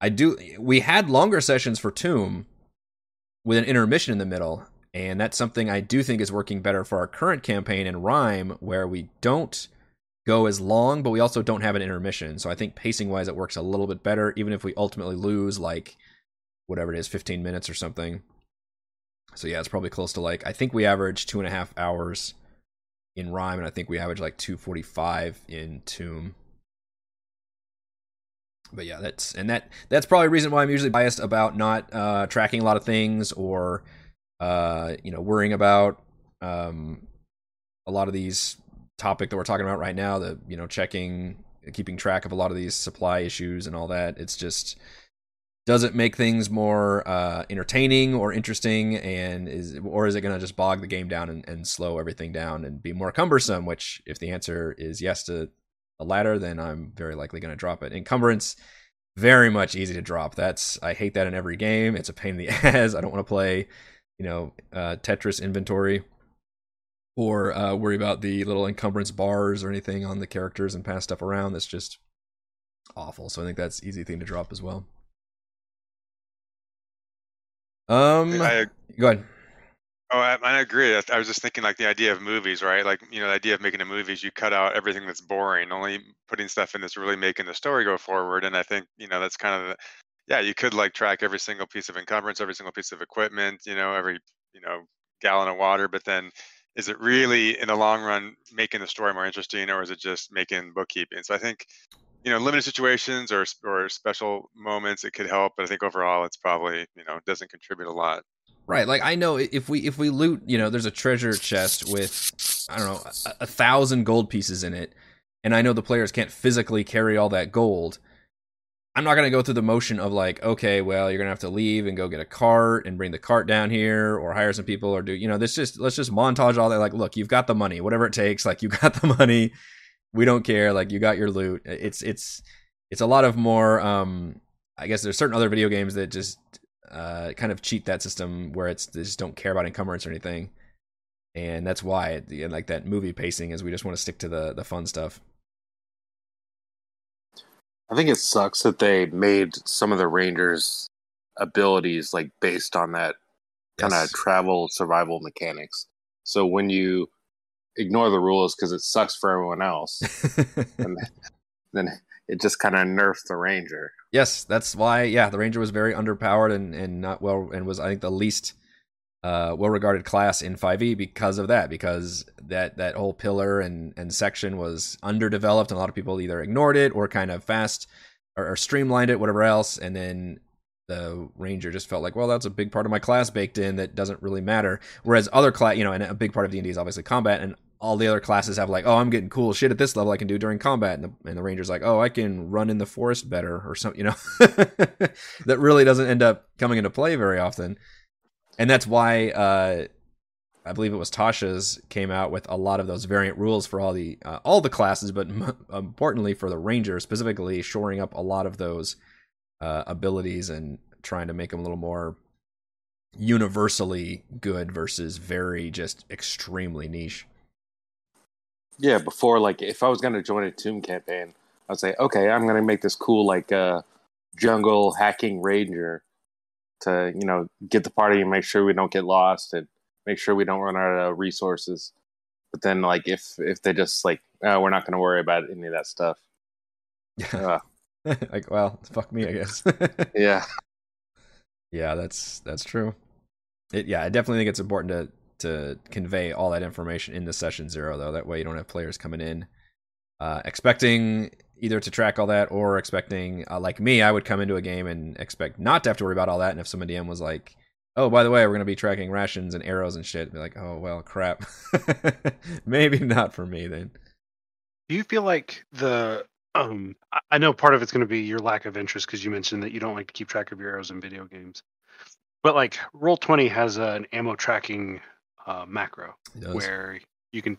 [SPEAKER 1] i do we had longer sessions for tomb with an intermission in the middle. And that's something I do think is working better for our current campaign in Rime, where we don't go as long, but we also don't have an intermission. So I think pacing wise, it works a little bit better, even if we ultimately lose like whatever it is, 15 minutes or something. So yeah, it's probably close to like, I think we average two and a half hours in Rime, and I think we average like 245 in Tomb but yeah, that's and that that's probably a reason why I'm usually biased about not uh, tracking a lot of things or uh, you know worrying about um, a lot of these topic that we're talking about right now. The you know checking, keeping track of a lot of these supply issues and all that. It's just does it make things more uh, entertaining or interesting and is or is it going to just bog the game down and, and slow everything down and be more cumbersome which if the answer is yes to the latter, then I'm very likely going to drop it. Encumbrance, very much easy to drop. That's I hate that in every game. It's a pain in the ass. I don't want to play, you know, uh, Tetris inventory or uh, worry about the little encumbrance bars or anything on the characters and pass stuff around. That's just awful. So I think that's easy thing to drop as well. Um, I, go ahead.
[SPEAKER 3] Oh, I, I agree. I, was just thinking like the idea of movies, right? Like you know, the idea of making a movie is you cut out everything that's boring, only putting stuff in that's really making the story go forward. And I think you know that's kind of the, yeah, you could like track every single piece of encumbrance, every single piece of equipment, you know, every you know gallon of water, but then is it really in the long run making the story more interesting, or is it just making bookkeeping? So I think you know limited situations or or special moments it could help, but I think overall it's probably you know doesn't contribute a lot.
[SPEAKER 1] Right, like I know if we if we loot, you know, there's a treasure chest with I don't know a, a thousand gold pieces in it, and I know the players can't physically carry all that gold. I'm not gonna go through the motion of like, okay, well, you're gonna have to leave and go get a cart and bring the cart down here, or hire some people, or do you know, this just let's just montage all that. Like, look, you've got the money, whatever it takes. Like, you got the money, we don't care. Like, you got your loot. It's it's it's a lot of more. um I guess there's certain other video games that just uh, kind of cheat that system where it's they just don't care about encumbrance or anything, and that's why it, like that movie pacing is we just want to stick to the the fun stuff.
[SPEAKER 2] I think it sucks that they made some of the Rangers' abilities like based on that kind of
[SPEAKER 1] Yes.
[SPEAKER 2] travel survival mechanics. So when you ignore the rules because it sucks for everyone else, and then it just kind of nerfs the Ranger.
[SPEAKER 1] yes, that's why. Yeah, the Ranger was very underpowered and and not well, and was I think the least uh, well regarded class in 5e because of that. Because that that whole pillar and and section was underdeveloped, and a lot of people either ignored it or kind of fast or, or streamlined it, whatever else, and then. The ranger just felt like, well, that's a big part of my class baked in that doesn't really matter. Whereas other class, you know, and a big part of D and D is obviously combat, and all the other classes have like, oh, I'm getting cool shit at this level I can do during combat, and the, and the ranger's like, oh, I can run in the forest better or something, you know, that really doesn't end up coming into play very often, and that's why uh, I believe it was Tasha's came out with a lot of those variant rules for all the uh, all the classes, but m- importantly for the ranger specifically, shoring up a lot of those uh, abilities and trying to make them a little more universally good versus very just extremely niche.
[SPEAKER 2] Yeah, before like if I was gonna join a Tomb campaign, I'd say, okay, I'm gonna make this cool like uh jungle hacking ranger to you know get the party and make sure we don't get lost and make sure we don't run out of resources. But then like if if they just like oh, we're not gonna worry about any of that stuff.
[SPEAKER 1] Yeah.
[SPEAKER 2] Uh,
[SPEAKER 1] like, well, fuck me, I guess.
[SPEAKER 2] yeah,
[SPEAKER 1] yeah, that's that's true. It, yeah, I definitely think it's important to to convey all that information in the session zero, though. That way, you don't have players coming in uh, expecting either to track all that or expecting, uh, like me, I would come into a game and expect not to have to worry about all that. And if some DM was like, "Oh, by the way, we're going to be tracking rations and arrows and shit," be like, "Oh, well, crap. Maybe not for me then."
[SPEAKER 4] Do you feel like the um I- know part of it's going to be your lack of interest because you mentioned that you don't like to keep track of your arrows in video games. But like Roll Twenty has an ammo tracking uh, macro where you can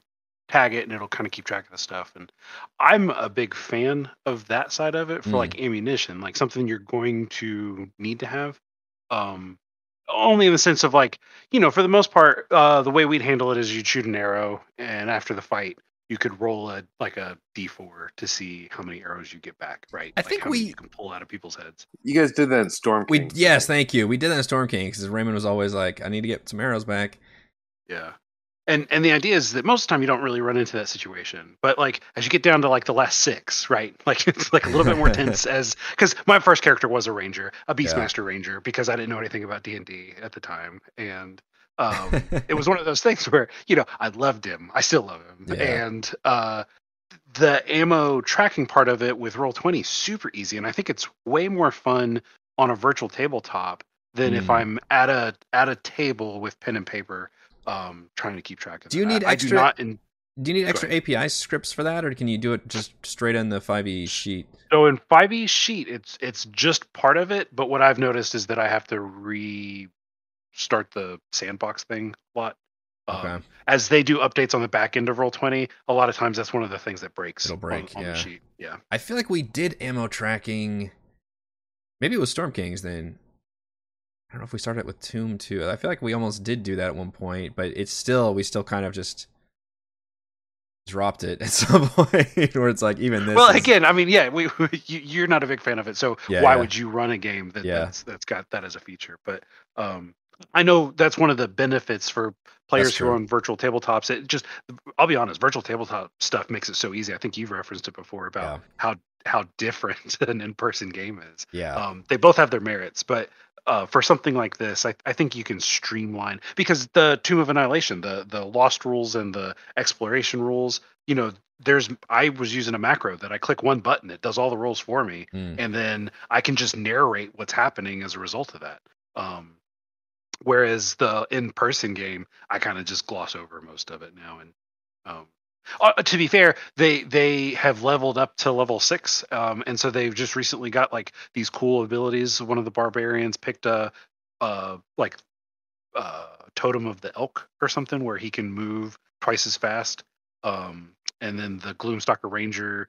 [SPEAKER 4] tag it and it'll kind of keep track of the stuff. And I'm a big fan of that side of it for
[SPEAKER 1] Mm.
[SPEAKER 4] like ammunition, like something you're going to need to have. Um, only in the sense of like, you know, for the most part, uh, the way we'd handle it is you'd shoot an arrow, and after the fight, you could roll a like a d4 to see how many arrows you get back. Right?
[SPEAKER 1] I
[SPEAKER 4] Like,
[SPEAKER 1] think
[SPEAKER 4] how many
[SPEAKER 1] we-
[SPEAKER 4] you can pull out of people's heads.
[SPEAKER 2] you guys did that in Storm
[SPEAKER 1] We
[SPEAKER 2] King.
[SPEAKER 1] yes, thank you. We did that in Storm King because Raymond was always like, "I need to get some arrows back."
[SPEAKER 4] Yeah. And and the idea is that most of the time you don't really run into that situation. But like as you get down to like the last six, right? Like it's like a little bit more tense as because my first character was a ranger, a beastmaster ranger, because I didn't know anything about D and D at the time. And um it was one of those things where, you know, I loved him. I still love him.
[SPEAKER 1] Yeah.
[SPEAKER 4] And uh the ammo tracking part of it with roll 20 is super easy and i think it's way more fun on a virtual tabletop than if
[SPEAKER 1] Hmm.
[SPEAKER 4] i'm at a at a table with pen and paper um trying to keep track of
[SPEAKER 1] Do you
[SPEAKER 4] it.
[SPEAKER 1] need
[SPEAKER 4] I,
[SPEAKER 1] extra-
[SPEAKER 4] do not in,
[SPEAKER 1] Do you need extra API scripts for that, or can you do it just straight in the 5e sheet?
[SPEAKER 4] so in 5e sheet it's it's just part of it but what i've noticed is that i have to restart the sandbox thing a lot um, as they do updates on the back end of roll 20 a lot of times that's one of the things that breaks
[SPEAKER 1] It'll break,
[SPEAKER 4] on,
[SPEAKER 1] yeah.
[SPEAKER 4] the sheet yeah
[SPEAKER 1] I feel like we did ammo tracking. Maybe it was Storm Kings then. I don't know if we started it with Tomb too. I feel like we almost did do that at one point, but it's still we still kind of just dropped it at some point where it's like even this.
[SPEAKER 4] well
[SPEAKER 1] is-
[SPEAKER 4] again i mean yeah we, you, you're not a big fan of it so
[SPEAKER 1] Yeah,
[SPEAKER 4] why
[SPEAKER 1] yeah.
[SPEAKER 4] would you run a game that,
[SPEAKER 1] Yeah.
[SPEAKER 4] that's that's got that as a feature but um i know that's one of the benefits for players who are on virtual tabletops it just i'll be honest virtual tabletop stuff makes it so easy i think you've referenced it before about
[SPEAKER 1] Yeah.
[SPEAKER 4] how how different an in-person game is
[SPEAKER 1] yeah,
[SPEAKER 4] um, they both have their merits, but uh, for something like this, I, I think you can streamline because the Tomb of Annihilation, the the lost rules and the exploration rules, you know, there's I was using a macro that I click one button, it does all the rules for me,
[SPEAKER 1] Mm.
[SPEAKER 4] and then I can just narrate what's happening as a result of that. Um, whereas the in-person game, I kind of just gloss over most of it now. And um, uh, to be fair, they they have leveled up to level six, um, and so they've just recently got like these cool abilities. One of the barbarians picked a, a like uh, totem of the elk or something, where he can move twice as fast. Um, and then the Gloomstalker Ranger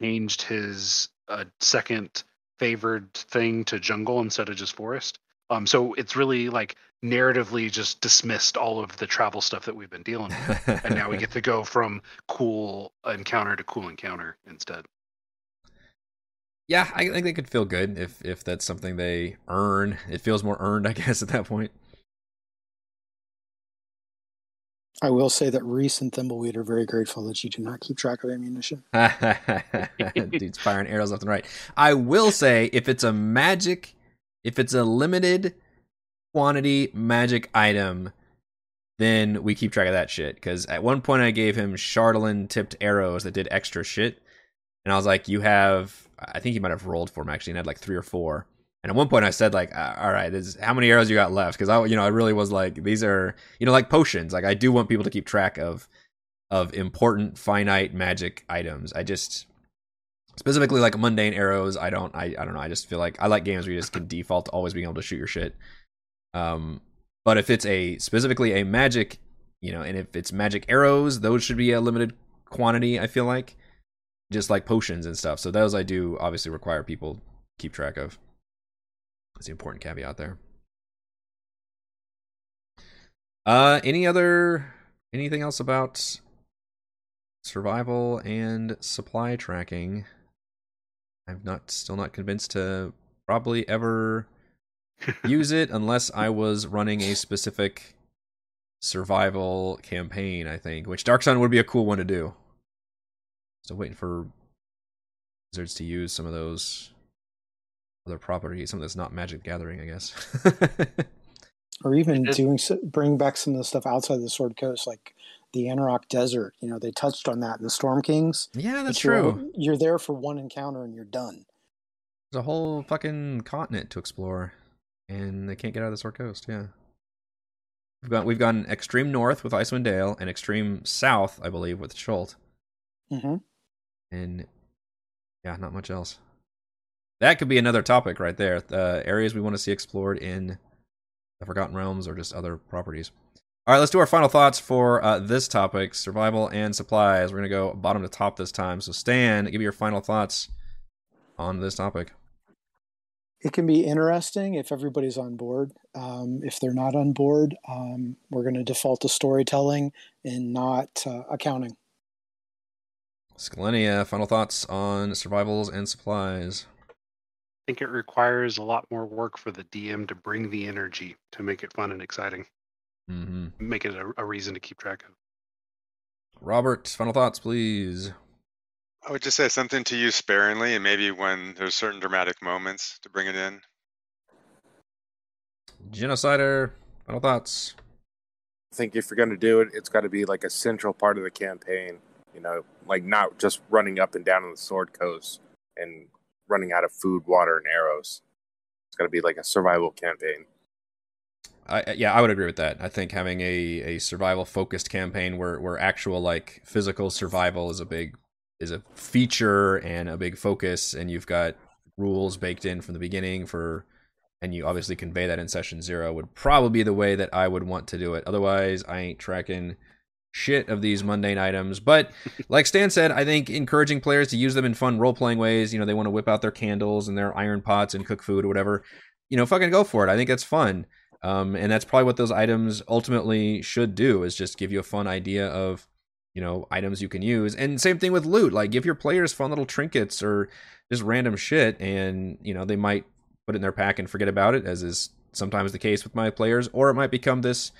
[SPEAKER 4] changed his uh, second favored thing to jungle instead of just forest. Um, so it's really like narratively just dismissed all of the travel stuff that we've been dealing with, and now we get to go from cool encounter to cool encounter instead.
[SPEAKER 1] Yeah, I think they could feel good if if that's something they earn. It feels more earned, I guess, at that point.
[SPEAKER 5] I will say that Reese and Thimbleweed are very grateful that you do not keep track of ammunition.
[SPEAKER 1] Dude's firing arrows left and right. I will say if it's a magic, if it's a limited quantity magic item, then we keep track of that shit. Because at one point I gave him Chardalyn tipped arrows that did extra shit, and I was like, "You have." I think he might have rolled for him actually, and had like three or four. And at one point, I said like, uh, "All right, this, how many arrows you got left?" Because I, you know, I really was like, "These are, you know, like potions. Like I do want people to keep track of of important finite magic items. I just specifically like mundane arrows. I don't, I, I don't know. I just feel like I like games where you just can default to always being able to shoot your shit. Um, but if it's a specifically a magic, you know, and if it's magic arrows, those should be a limited quantity. I feel like just like potions and stuff. So those I do obviously require people keep track of. That's the important caveat there. Uh, any other anything else about survival and supply tracking? I'm not still not convinced to probably ever use it unless I was running a specific survival campaign, I think, which Dark Sun would be a cool one to do. Still waiting for wizards to use some of those other properties, something that's not Magic Gathering, I guess.
[SPEAKER 5] or even doing bring back some of the stuff outside the Sword Coast, like the Anauroch Desert. You know, they touched on that in the Storm Kings.
[SPEAKER 1] Yeah, that's
[SPEAKER 5] you're,
[SPEAKER 1] true.
[SPEAKER 5] You're there for one encounter and you're done.
[SPEAKER 1] There's a whole fucking continent to explore, and they can't get out of the Sword Coast. Yeah. We've got we've gone extreme north with Icewind Dale and extreme south, I believe, with Chult.
[SPEAKER 5] Mm-hmm.
[SPEAKER 1] And yeah, not much else. That could be another topic right there. The areas we want to see explored in the Forgotten Realms or just other properties. All right, let's do our final thoughts for uh, this topic survival and supplies. We're going to go bottom to top this time. So, Stan, give me your final thoughts on this topic.
[SPEAKER 5] It can be interesting if everybody's on board. Um, if they're not on board, um, we're going to default to storytelling and not uh, accounting.
[SPEAKER 1] Scalenia, final thoughts on survivals and supplies.
[SPEAKER 4] I think it requires a lot more work for the DM to bring the energy to make it fun and exciting.
[SPEAKER 1] Mm-hmm.
[SPEAKER 4] Make it a, a reason to keep track of.
[SPEAKER 1] Robert, final thoughts, please.
[SPEAKER 3] I would just say something to use sparingly, and maybe when there's certain dramatic moments to bring it in.
[SPEAKER 1] Genocider, final thoughts.
[SPEAKER 2] I think if you're going to do it, it's got to be like a central part of the campaign. You know, like not just running up and down on the Sword Coast and running out of food, water, and arrows. It's got to be like a survival campaign.
[SPEAKER 1] I, yeah, I would agree with that. I think having a, a survival focused campaign where, where actual like physical survival is a big is a feature and a big focus, and you've got rules baked in from the beginning for, and you obviously convey that in session zero would probably be the way that I would want to do it. Otherwise, I ain't tracking shit of these mundane items. But like Stan said, I think encouraging players to use them in fun role playing ways. You know, they want to whip out their candles and their iron pots and cook food or whatever. You know, fucking go for it. I think that's fun. Um, and that's probably what those items ultimately should do is just give you a fun idea of you know items you can use. And same thing with loot. Like give your players fun little trinkets or just random shit and you know they might put it in their pack and forget about it as is sometimes the case with my players. Or it might become this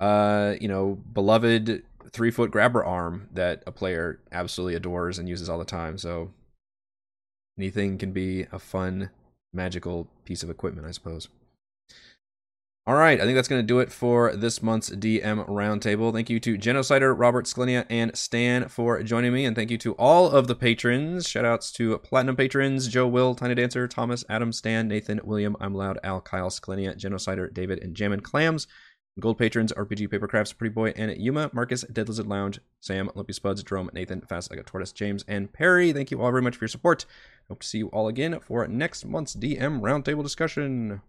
[SPEAKER 1] uh you know beloved three foot grabber arm that a player absolutely adores and uses all the time. So anything can be a fun magical piece of equipment i suppose All right, I think that's going to do it for this month's DM Roundtable. Thank you to Genocider, Robert Sklinia, and Stan for joining me. And thank you to all of the patrons. Shout outs to Platinum patrons Joe, Will, Tiny Dancer, Thomas, Adam, Stan, Nathan, William, I'm Loud, Al, Kyle, Sklinia, Genocider, David, and Jammin' Clams. Gold patrons RPG Papercrafts, Pretty Boy, and Yuma, Marcus, Dead Lizard Lounge, Sam, Lumpy Spuds, Jerome, Nathan, Fast Like a Tortoise, James, and Perry. Thank you all very much for your support. Hope to see you all again for next month's DM Roundtable discussion.